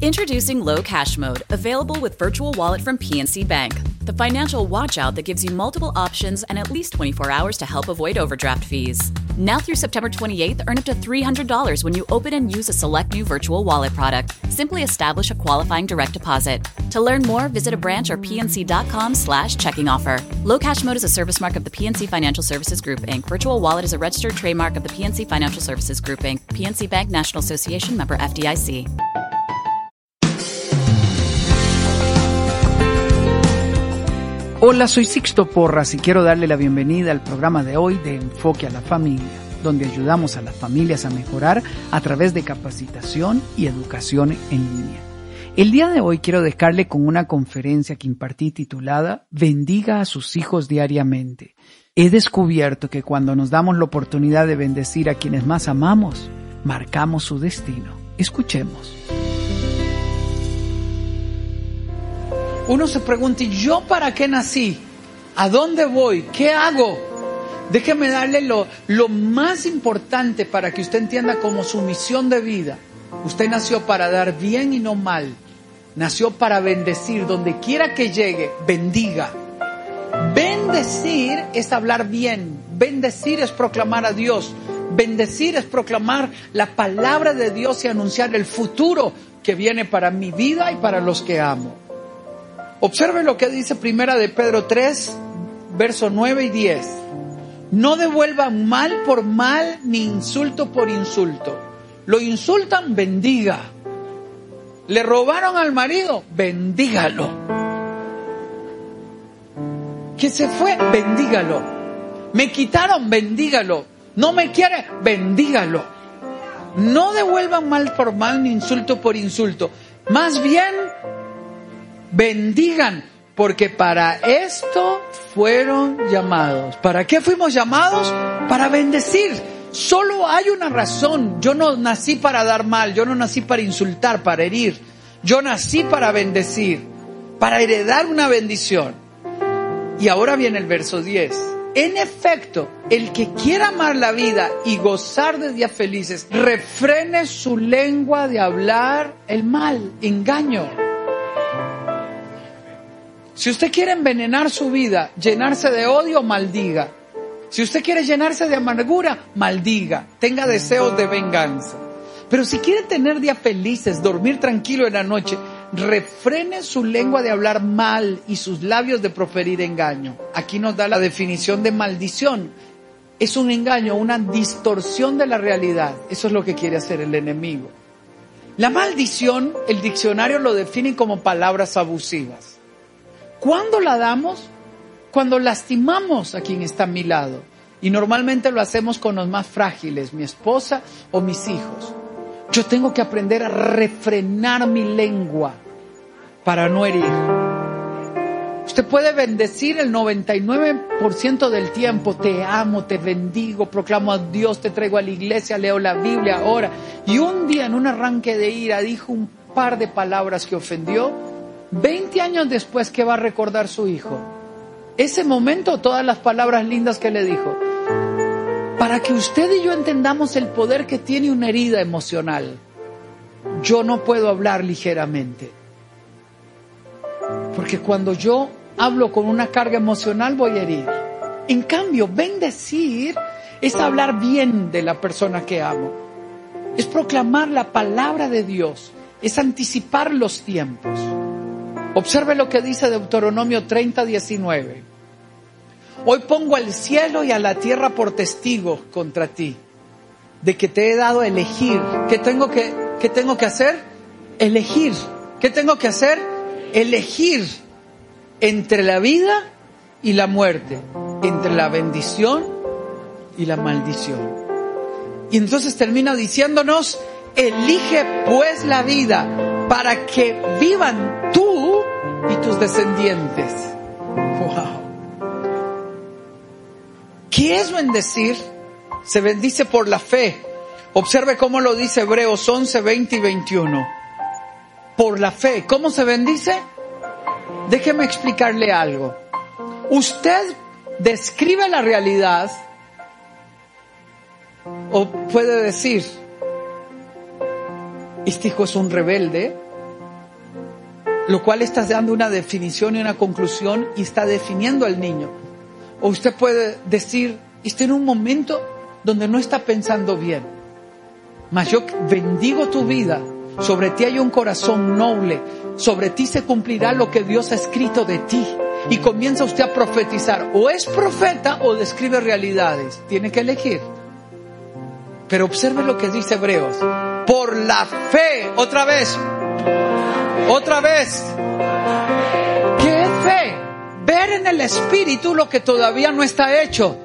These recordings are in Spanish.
Introducing Low Cash Mode, available with Virtual Wallet from PNC Bank. The financial watchout that gives you multiple options and at least 24 hours to help avoid overdraft fees. Now through September 28th, earn up to $300 when you open and use a select new Virtual Wallet product. Simply establish a qualifying direct deposit. To learn more, visit a branch or pnc.com slash checking offer. Low Cash Mode is a service mark of the PNC Financial Services Group, Inc. Virtual Wallet is a registered trademark of the PNC Financial Services Group, Inc. PNC Bank National Association member FDIC. Hola, soy Sixto Porras y quiero darle la bienvenida al programa de hoy de Enfoque a la Familia, donde ayudamos a las familias a mejorar a través de capacitación y educación en línea. El día de hoy quiero dejarle con una conferencia que impartí titulada Bendiga a sus hijos diariamente. He descubierto que cuando nos damos la oportunidad de bendecir a quienes más amamos, marcamos su destino. Escuchemos. Uno se pregunta, ¿y yo para qué nací? ¿A dónde voy? ¿Qué hago? Déjeme darle lo, lo más importante para que usted entienda como su misión de vida. Usted nació para dar bien y no mal. Nació para bendecir. Donde quiera que llegue, bendiga. Bendecir es hablar bien. Bendecir es proclamar a Dios. Bendecir es proclamar la palabra de Dios y anunciar el futuro que viene para mi vida y para los que amo. Observe lo que dice Primera de Pedro 3, versos 9 y 10. No devuelvan mal por mal ni insulto por insulto. Lo insultan, bendiga. Le robaron al marido, bendígalo. Que se fue, bendígalo. Me quitaron, bendígalo. No me quiere, bendígalo. No devuelvan mal por mal ni insulto por insulto. Más bien, bendigan, porque para esto fueron llamados. ¿Para qué fuimos llamados? Para bendecir. Solo hay una razón. Yo no nací para dar mal, yo no nací para insultar, para herir. Yo nací para bendecir, para heredar una bendición. Y ahora viene el verso 10. En efecto, el que quiera amar la vida y gozar de días felices, refrene su lengua de hablar el mal, engaño. Si usted quiere envenenar su vida, llenarse de odio, maldiga. Si usted quiere llenarse de amargura, maldiga. Tenga deseos de venganza. Pero si quiere tener días felices, dormir tranquilo en la noche, refrene su lengua de hablar mal y sus labios de proferir engaño. Aquí nos da la definición de maldición. Es un engaño, una distorsión de la realidad. Eso es lo que quiere hacer el enemigo. La maldición, el diccionario lo define como palabras abusivas. ¿Cuándo la damos? Cuando lastimamos a quien está a mi lado. Y normalmente lo hacemos con los más frágiles, mi esposa o mis hijos. Yo tengo que aprender a refrenar mi lengua para no herir. Usted puede bendecir el 99% del tiempo. Te amo, te bendigo, proclamo a Dios, te traigo a la iglesia, leo la Biblia ahora. Y un día en un arranque de ira dijo un par de palabras que ofendió 20 años después, ¿qué va a recordar su hijo? Ese momento, todas las palabras lindas que le dijo. Para que usted y yo entendamos el poder que tiene una herida emocional, yo no puedo hablar ligeramente. Porque cuando yo hablo con una carga emocional voy a herir. En cambio, bendecir es hablar bien de la persona que amo. Es proclamar la palabra de Dios. Es anticipar los tiempos. Observe lo que dice Deuteronomio 30, 19. Hoy pongo al cielo y a la tierra por testigos contra ti, de que te he dado a elegir. ¿Qué tengo que, qué tengo que hacer? Elegir. ¿Qué tengo que hacer? Elegir entre la vida y la muerte, entre la bendición y la maldición. Y entonces termina diciéndonos, elige pues la vida para que vivan tú y tus descendientes. Wow. ¿Qué es bendecir? Se bendice por la fe. Observe cómo lo dice Hebreos 11, 20 y 21. Por la fe. ¿Cómo se bendice? Déjeme explicarle algo. Usted describe la realidad o puede decir, este hijo es un rebelde, lo cual está dando una definición y una conclusión y está definiendo al niño. O usted puede decir, está en un momento donde no está pensando bien. Mas yo bendigo tu vida, sobre ti hay un corazón noble, sobre ti se cumplirá lo que Dios ha escrito de ti. Y comienza usted a profetizar. O es profeta o describe realidades. Tiene que elegir. Pero observe lo que dice Hebreos. Por la fe, otra vez. Otra vez. ¿Qué fe? Ver en el Espíritu lo que todavía no está hecho.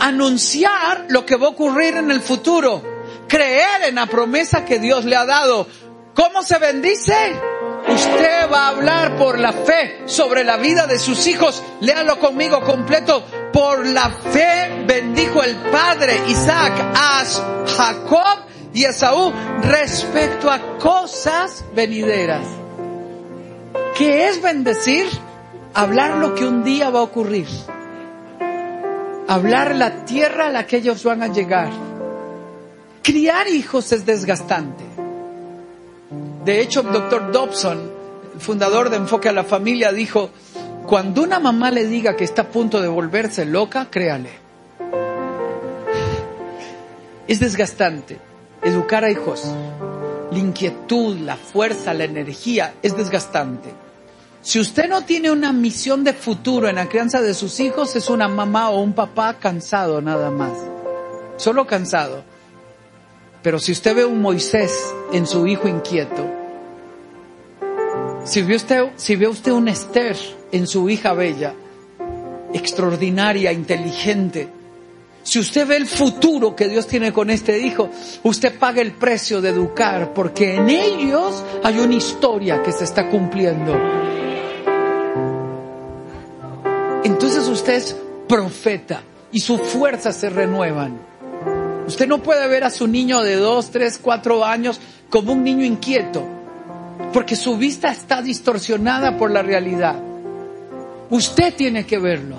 Anunciar lo que va a ocurrir en el futuro. Creer en la promesa que Dios le ha dado. ¿Cómo se bendice? Usted va a hablar por la fe sobre la vida de sus hijos. Léalo conmigo completo. Por la fe bendijo el padre Isaac a Jacob y a Saúl respecto a cosas venideras. ¿Qué es bendecir? Hablar lo que un día va a ocurrir. Hablar la tierra a la que ellos van a llegar. Criar hijos es desgastante. De hecho, el doctor Dobson, fundador de Enfoque a la Familia, dijo, cuando una mamá le diga que está a punto de volverse loca, créale. Es desgastante educar a hijos. La inquietud, la fuerza, la energía es desgastante. Si usted no tiene una misión de futuro en la crianza de sus hijos, es una mamá o un papá cansado nada más. Solo cansado. Pero si usted ve un Moisés en su hijo inquieto, si ve usted, si ve usted un Esther en su hija bella, extraordinaria, inteligente, si usted ve el futuro que Dios tiene con este hijo, usted paga el precio de educar, porque en ellos hay una historia que se está cumpliendo. Entonces usted es profeta y sus fuerzas se renuevan. Usted no puede ver a su niño de dos, tres, cuatro años como un niño inquieto, porque su vista está distorsionada por la realidad. Usted tiene que verlo.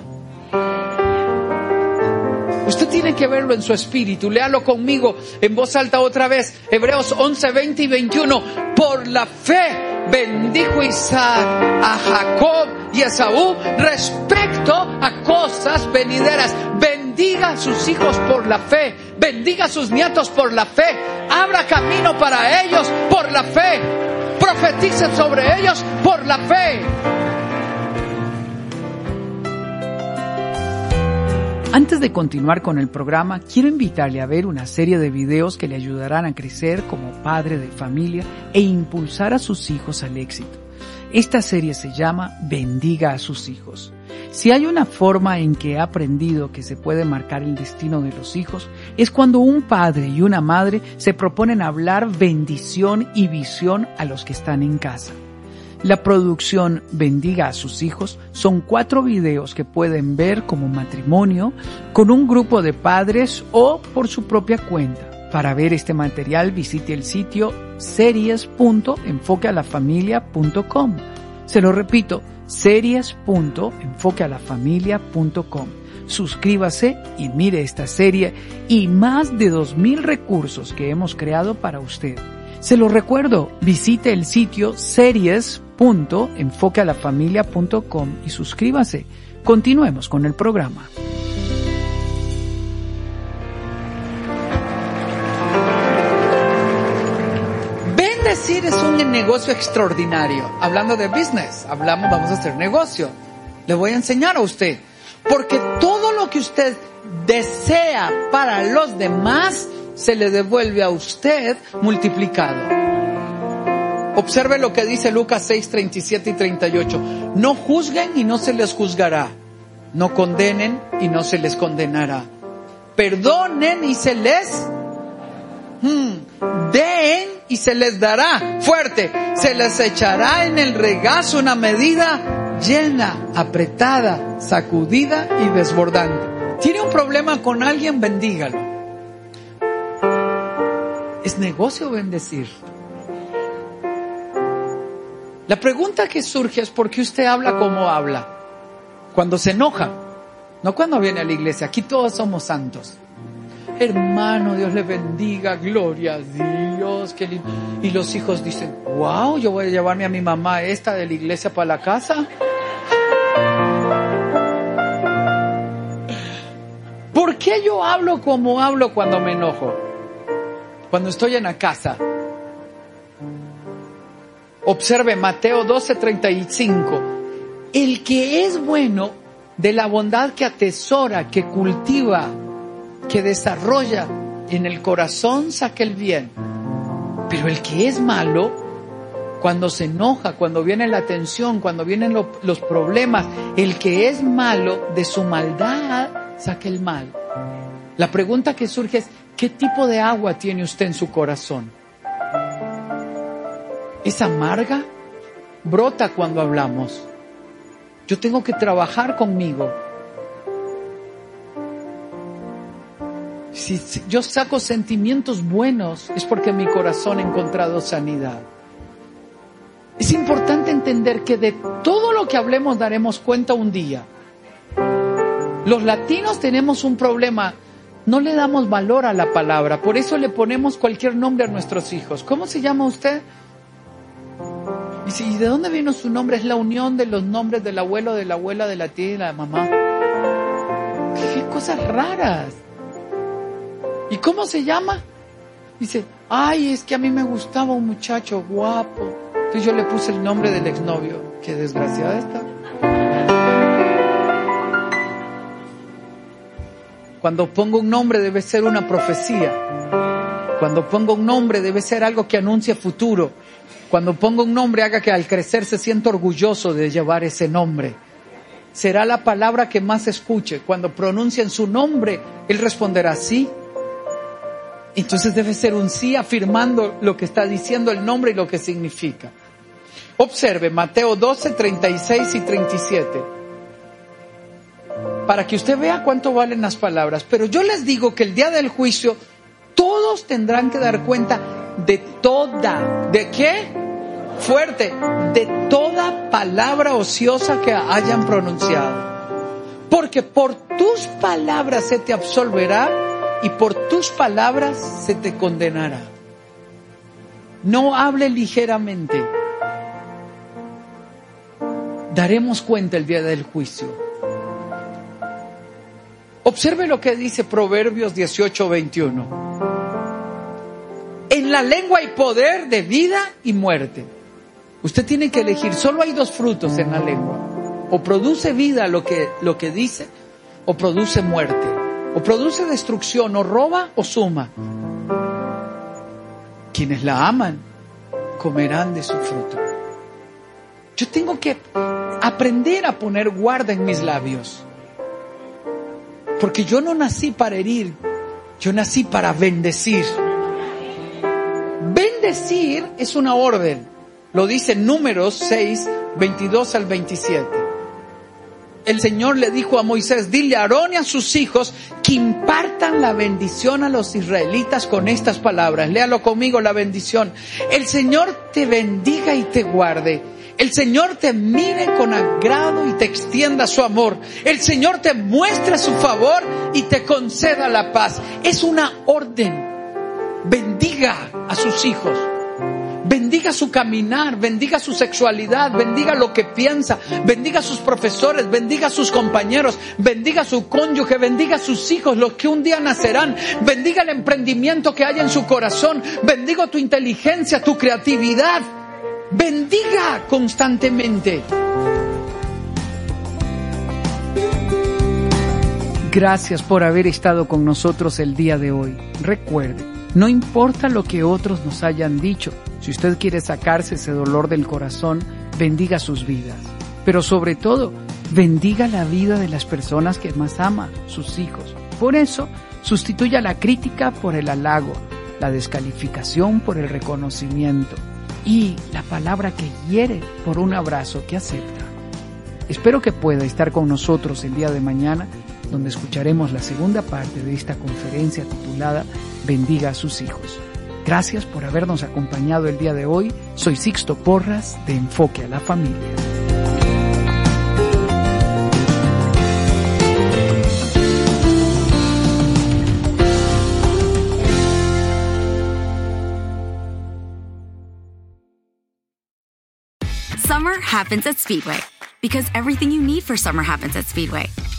Usted tiene que verlo en su espíritu. Léalo conmigo en voz alta otra vez. Hebreos 11, 20 y 21. Por la fe bendijo Isaac a Jacob y a Saúl a cosas venideras. Bendiga a sus hijos por la fe. Bendiga a sus nietos por la fe. Abra camino para ellos por la fe. Profetice sobre ellos por la fe. Antes de continuar con el programa, quiero invitarle a ver una serie de videos que le ayudarán a crecer como padre de familia e impulsar a sus hijos al éxito. Esta serie se llama Bendiga a sus hijos. Si hay una forma en que he aprendido que se puede marcar el destino de los hijos, es cuando un padre y una madre se proponen hablar bendición y visión a los que están en casa. La producción Bendiga a sus hijos son cuatro videos que pueden ver como matrimonio con un grupo de padres o por su propia cuenta. Para ver este material visite el sitio series.enfoquealafamilia.com. Se lo repito, series.enfoquealafamilia.com. Suscríbase y mire esta serie y más de 2.000 recursos que hemos creado para usted. Se lo recuerdo, visite el sitio series.enfoquealafamilia.com y suscríbase. Continuemos con el programa. Negocio extraordinario. Hablando de business, hablamos, vamos a hacer negocio. Le voy a enseñar a usted. Porque todo lo que usted desea para los demás, se le devuelve a usted multiplicado. Observe lo que dice Lucas 6, 37 y 38. No juzguen y no se les juzgará. No condenen y no se les condenará. Perdonen y se les hmm, den y se les dará fuerte, se les echará en el regazo una medida llena, apretada, sacudida y desbordante. ¿Tiene un problema con alguien? Bendígalo. Es negocio bendecir. La pregunta que surge es por qué usted habla como habla. Cuando se enoja, no cuando viene a la iglesia. Aquí todos somos santos. Hermano, Dios le bendiga, gloria a Dios. Qué lindo. Y los hijos dicen, wow, yo voy a llevarme a mi mamá esta de la iglesia para la casa. ¿Por qué yo hablo como hablo cuando me enojo? Cuando estoy en la casa. Observe Mateo 12:35. El que es bueno de la bondad que atesora, que cultiva, que desarrolla en el corazón saca el bien. Pero el que es malo, cuando se enoja, cuando viene la tensión, cuando vienen los problemas, el que es malo de su maldad saca el mal. La pregunta que surge es, ¿qué tipo de agua tiene usted en su corazón? ¿Es amarga? Brota cuando hablamos. Yo tengo que trabajar conmigo. Si yo saco sentimientos buenos es porque mi corazón ha encontrado sanidad. Es importante entender que de todo lo que hablemos daremos cuenta un día. Los latinos tenemos un problema, no le damos valor a la palabra, por eso le ponemos cualquier nombre a nuestros hijos. ¿Cómo se llama usted? ¿y de dónde vino su nombre? Es la unión de los nombres del abuelo, de la abuela, de la tía y de la mamá. Qué cosas raras. ¿Y cómo se llama? Dice, ay, es que a mí me gustaba un muchacho guapo. Entonces yo le puse el nombre del exnovio. Qué desgraciada está. Cuando pongo un nombre debe ser una profecía. Cuando pongo un nombre debe ser algo que anuncie futuro. Cuando pongo un nombre haga que al crecer se sienta orgulloso de llevar ese nombre. Será la palabra que más escuche. Cuando pronuncien su nombre, él responderá sí. Entonces debe ser un sí afirmando lo que está diciendo el nombre y lo que significa. Observe Mateo 12, 36 y 37. Para que usted vea cuánto valen las palabras. Pero yo les digo que el día del juicio todos tendrán que dar cuenta de toda, ¿de qué? Fuerte, de toda palabra ociosa que hayan pronunciado. Porque por tus palabras se te absolverá y por tus palabras se te condenará. No hable ligeramente. Daremos cuenta el día del juicio. Observe lo que dice Proverbios 18, 21. En la lengua hay poder de vida y muerte. Usted tiene que elegir, solo hay dos frutos en la lengua. O produce vida lo que, lo que dice, o produce muerte. O produce destrucción, o roba o suma. Quienes la aman comerán de su fruto. Yo tengo que aprender a poner guarda en mis labios. Porque yo no nací para herir, yo nací para bendecir. Bendecir es una orden. Lo dice Números 6, 22 al 27. El Señor le dijo a Moisés, dile a Aarón y a sus hijos que impartan la bendición a los israelitas con estas palabras. Léalo conmigo la bendición. El Señor te bendiga y te guarde. El Señor te mire con agrado y te extienda su amor. El Señor te muestre su favor y te conceda la paz. Es una orden. Bendiga a sus hijos. Bendiga su caminar, bendiga su sexualidad, bendiga lo que piensa, bendiga a sus profesores, bendiga a sus compañeros, bendiga a su cónyuge, bendiga a sus hijos, los que un día nacerán, bendiga el emprendimiento que hay en su corazón, bendiga tu inteligencia, tu creatividad, bendiga constantemente. Gracias por haber estado con nosotros el día de hoy. Recuerde, no importa lo que otros nos hayan dicho, si usted quiere sacarse ese dolor del corazón, bendiga sus vidas. Pero sobre todo, bendiga la vida de las personas que más ama, sus hijos. Por eso, sustituya la crítica por el halago, la descalificación por el reconocimiento y la palabra que hiere por un abrazo que acepta. Espero que pueda estar con nosotros el día de mañana, donde escucharemos la segunda parte de esta conferencia titulada Bendiga a sus hijos. Gracias por habernos acompañado el día de hoy. Soy Sixto Porras de Enfoque a la Familia. Summer happens at Speedway because everything you need for summer happens at Speedway.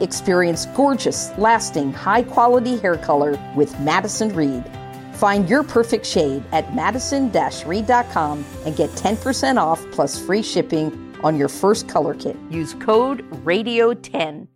Experience gorgeous, lasting, high quality hair color with Madison Reed. Find your perfect shade at madison reed.com and get 10% off plus free shipping on your first color kit. Use code RADIO10.